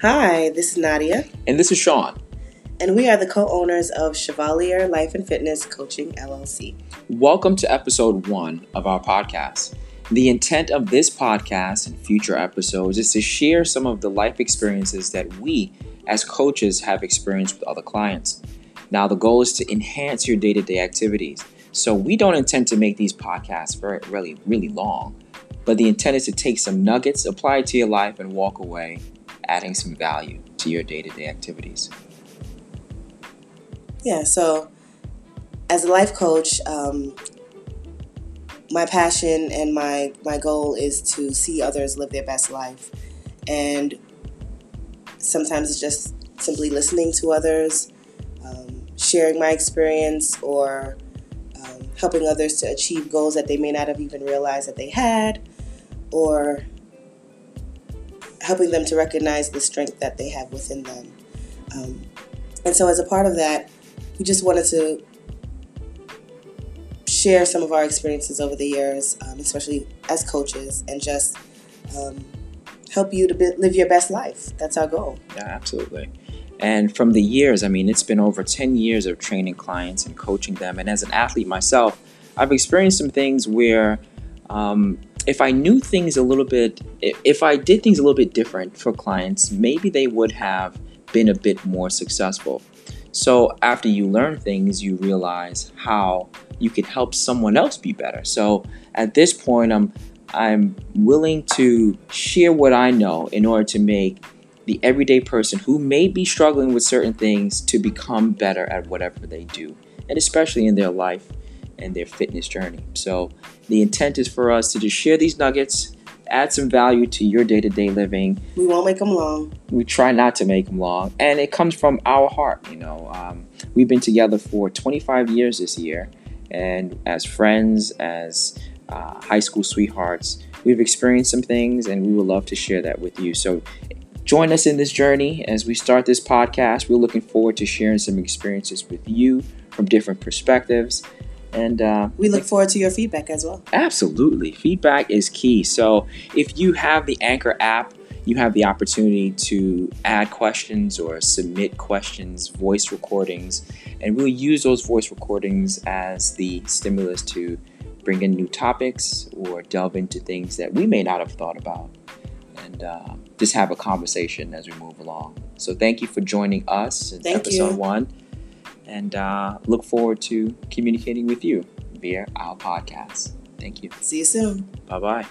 Hi, this is Nadia. And this is Sean. And we are the co owners of Chevalier Life and Fitness Coaching LLC. Welcome to episode one of our podcast. The intent of this podcast and future episodes is to share some of the life experiences that we as coaches have experienced with other clients. Now, the goal is to enhance your day to day activities. So, we don't intend to make these podcasts very, really, really long, but the intent is to take some nuggets, apply it to your life, and walk away adding some value to your day to day activities. Yeah, so as a life coach, um, my passion and my, my goal is to see others live their best life. And sometimes it's just simply listening to others, um, sharing my experience, or um, helping others to achieve goals that they may not have even realized that they had, or helping them to recognize the strength that they have within them. Um, and so, as a part of that, we just wanted to share some of our experiences over the years, um, especially as coaches, and just um, help you to be, live your best life. That's our goal. Yeah, absolutely. And from the years, I mean, it's been over 10 years of training clients and coaching them. And as an athlete myself, I've experienced some things where um, if I knew things a little bit, if I did things a little bit different for clients, maybe they would have been a bit more successful. So after you learn things, you realize how you can help someone else be better. So at this point, I'm I'm willing to share what I know in order to make the everyday person who may be struggling with certain things to become better at whatever they do, and especially in their life and their fitness journey. So the intent is for us to just share these nuggets, add some value to your day to day living. We won't make them long. We try not to make them long. And it comes from our heart. You know, um, we've been together for 25 years this year. And as friends, as uh, high school sweethearts, we've experienced some things and we would love to share that with you. So join us in this journey as we start this podcast. We're looking forward to sharing some experiences with you from different perspectives. And uh, we look forward to your feedback as well. Absolutely. Feedback is key. So if you have the Anchor app, you have the opportunity to add questions or submit questions, voice recordings, and we'll use those voice recordings as the stimulus to bring in new topics or delve into things that we may not have thought about and uh, just have a conversation as we move along. So thank you for joining us in thank episode you. one and uh, look forward to communicating with you via our podcast. Thank you. See you soon. Bye bye.